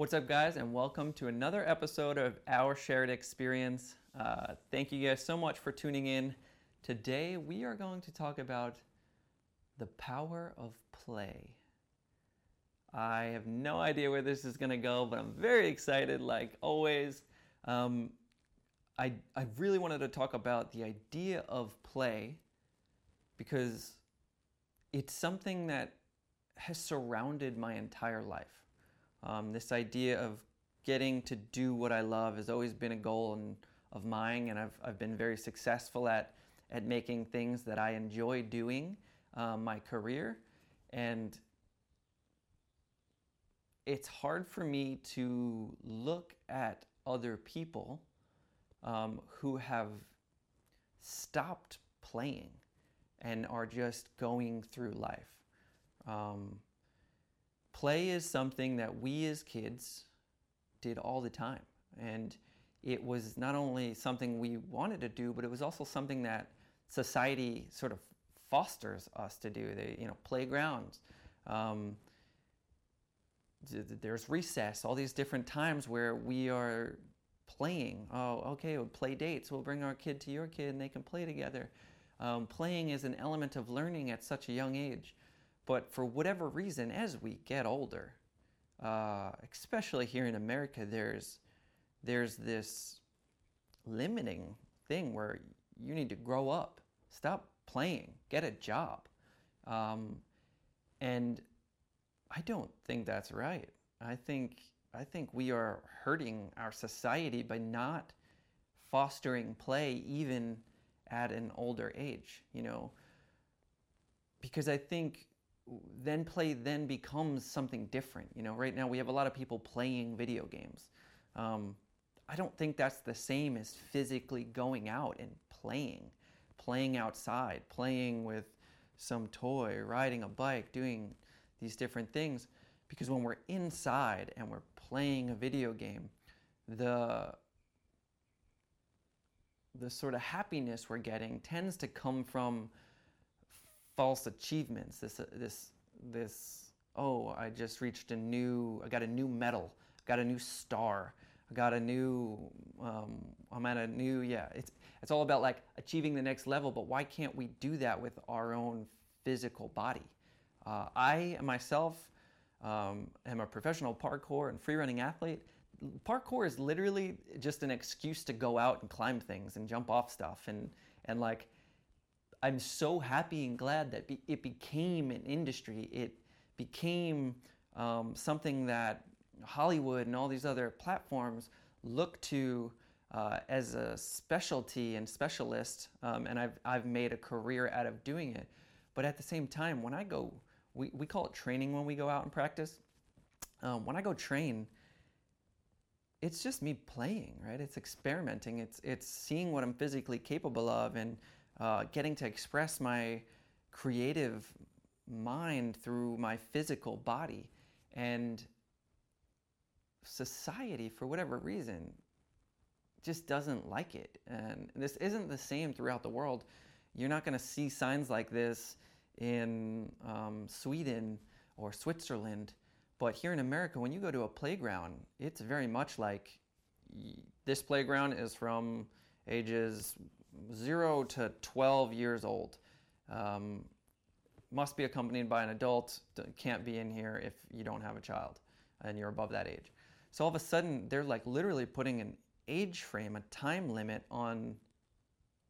What's up, guys, and welcome to another episode of Our Shared Experience. Uh, thank you guys so much for tuning in. Today, we are going to talk about the power of play. I have no idea where this is going to go, but I'm very excited, like always. Um, I, I really wanted to talk about the idea of play because it's something that has surrounded my entire life. Um, this idea of getting to do what I love has always been a goal and, of mine, and I've, I've been very successful at, at making things that I enjoy doing um, my career. And it's hard for me to look at other people um, who have stopped playing and are just going through life. Um, play is something that we as kids did all the time. And it was not only something we wanted to do, but it was also something that society sort of fosters us to do. They, you know, playgrounds. Um, there's recess, all these different times where we are playing. Oh, okay, we'll play dates. We'll bring our kid to your kid and they can play together. Um, playing is an element of learning at such a young age. But for whatever reason, as we get older, uh, especially here in America, there's there's this limiting thing where you need to grow up, stop playing, get a job, um, and I don't think that's right. I think I think we are hurting our society by not fostering play even at an older age. You know, because I think then play then becomes something different. You know, right now we have a lot of people playing video games. Um, I don't think that's the same as physically going out and playing, playing outside, playing with some toy, riding a bike, doing these different things. Because when we're inside and we're playing a video game, the the sort of happiness we're getting tends to come from false achievements. This this this oh, I just reached a new, I got a new medal, I got a new star, I got a new, um, I'm at a new, yeah. It's it's all about like achieving the next level. But why can't we do that with our own physical body? Uh, I myself um, am a professional parkour and freerunning athlete. Parkour is literally just an excuse to go out and climb things and jump off stuff and and like I'm so happy and glad that be, it became an industry. It became um, something that Hollywood and all these other platforms look to uh, as a specialty and specialist, um, and I've, I've made a career out of doing it. But at the same time, when I go, we, we call it training when we go out and practice. Um, when I go train, it's just me playing, right? It's experimenting. It's it's seeing what I'm physically capable of and uh, getting to express my creative mind through my physical body. And society, for whatever reason, just doesn't like it. And this isn't the same throughout the world. You're not going to see signs like this in um, Sweden or Switzerland. But here in America, when you go to a playground, it's very much like this playground is from ages 0 to 12 years old. Um, must be accompanied by an adult, can't be in here if you don't have a child and you're above that age. So all of a sudden, they're like literally putting an age frame, a time limit on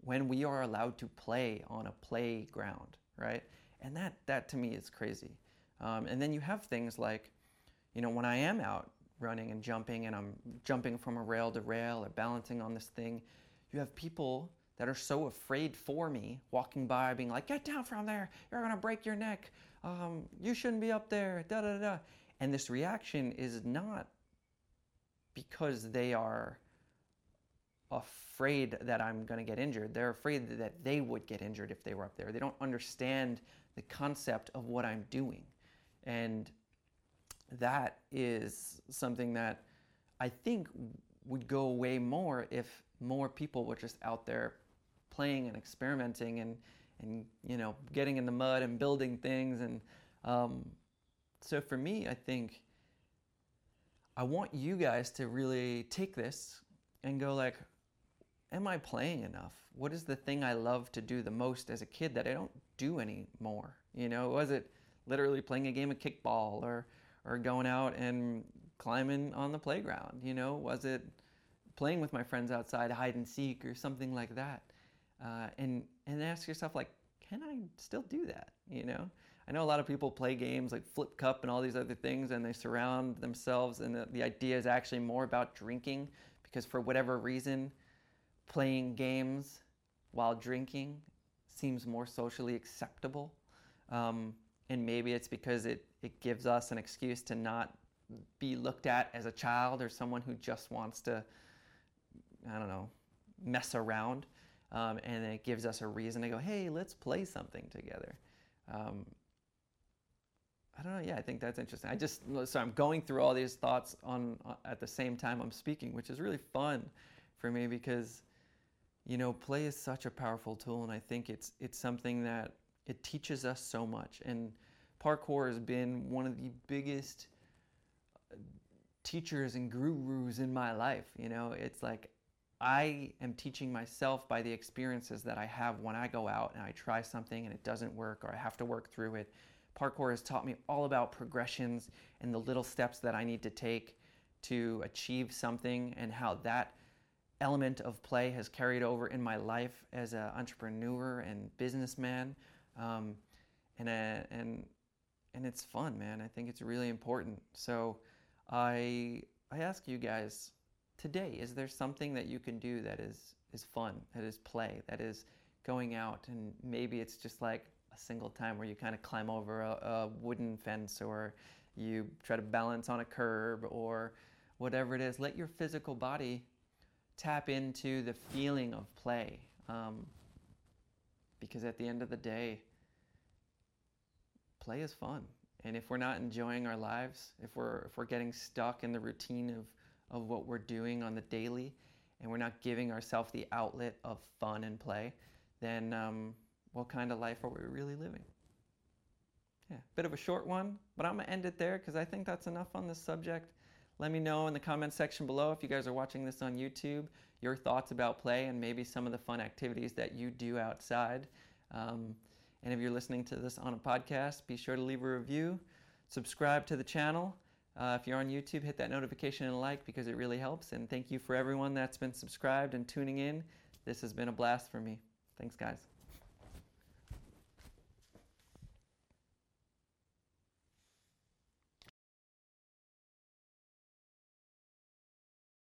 when we are allowed to play on a playground, right? And that, that to me is crazy. Um, and then you have things like, you know, when I am out running and jumping and I'm jumping from a rail to rail or balancing on this thing, you have people that are so afraid for me walking by being like get down from there. You're going to break your neck. Um, you shouldn't be up there. Da da da and this reaction is not because they are afraid that i'm going to get injured. They're afraid that they would get injured if they were up there. They don't understand the concept of what i'm doing. And that is something that i think would go away more if more people were just out there playing and experimenting and and you know getting in the mud and building things and um, so for me I think I want you guys to really take this and go like, am I playing enough? What is the thing I love to do the most as a kid that I don't do anymore? You know, was it literally playing a game of kickball or or going out and climbing on the playground? You know, was it playing with my friends outside hide and seek or something like that? Uh, and and ask yourself like, can I still do that? You know, I know a lot of people play games like Flip Cup and all these other things, and they surround themselves, and the, the idea is actually more about drinking because for whatever reason, playing games while drinking seems more socially acceptable. Um, and maybe it's because it, it gives us an excuse to not be looked at as a child or someone who just wants to, I don't know, mess around. Um, and it gives us a reason to go, hey, let's play something together. Um, I don't know. Yeah, I think that's interesting. I just so I'm going through all these thoughts on uh, at the same time I'm speaking, which is really fun for me because you know play is such a powerful tool, and I think it's it's something that it teaches us so much. And parkour has been one of the biggest uh, teachers and gurus in my life. You know, it's like I am teaching myself by the experiences that I have when I go out and I try something and it doesn't work or I have to work through it Parkour has taught me all about progressions and the little steps that I need to take to achieve something and how that element of play has carried over in my life as an entrepreneur and businessman. Um, and, uh, and, and it's fun, man. I think it's really important. So I, I ask you guys today, is there something that you can do that is, is fun, that is play, that is going out and maybe it's just like a single time where you kind of climb over a, a wooden fence or you try to balance on a curb or whatever it is. Let your physical body tap into the feeling of play. Um, because at the end of the day, play is fun. And if we're not enjoying our lives, if we're, if we're getting stuck in the routine of, of what we're doing on the daily, and we're not giving ourselves the outlet of fun and play, then um, what kind of life are we really living? Yeah, bit of a short one, but I'm gonna end it there because I think that's enough on this subject. Let me know in the comments section below if you guys are watching this on YouTube, your thoughts about play and maybe some of the fun activities that you do outside. Um, and if you're listening to this on a podcast, be sure to leave a review, subscribe to the channel. Uh, if you're on YouTube, hit that notification and like because it really helps. And thank you for everyone that's been subscribed and tuning in. This has been a blast for me. Thanks, guys.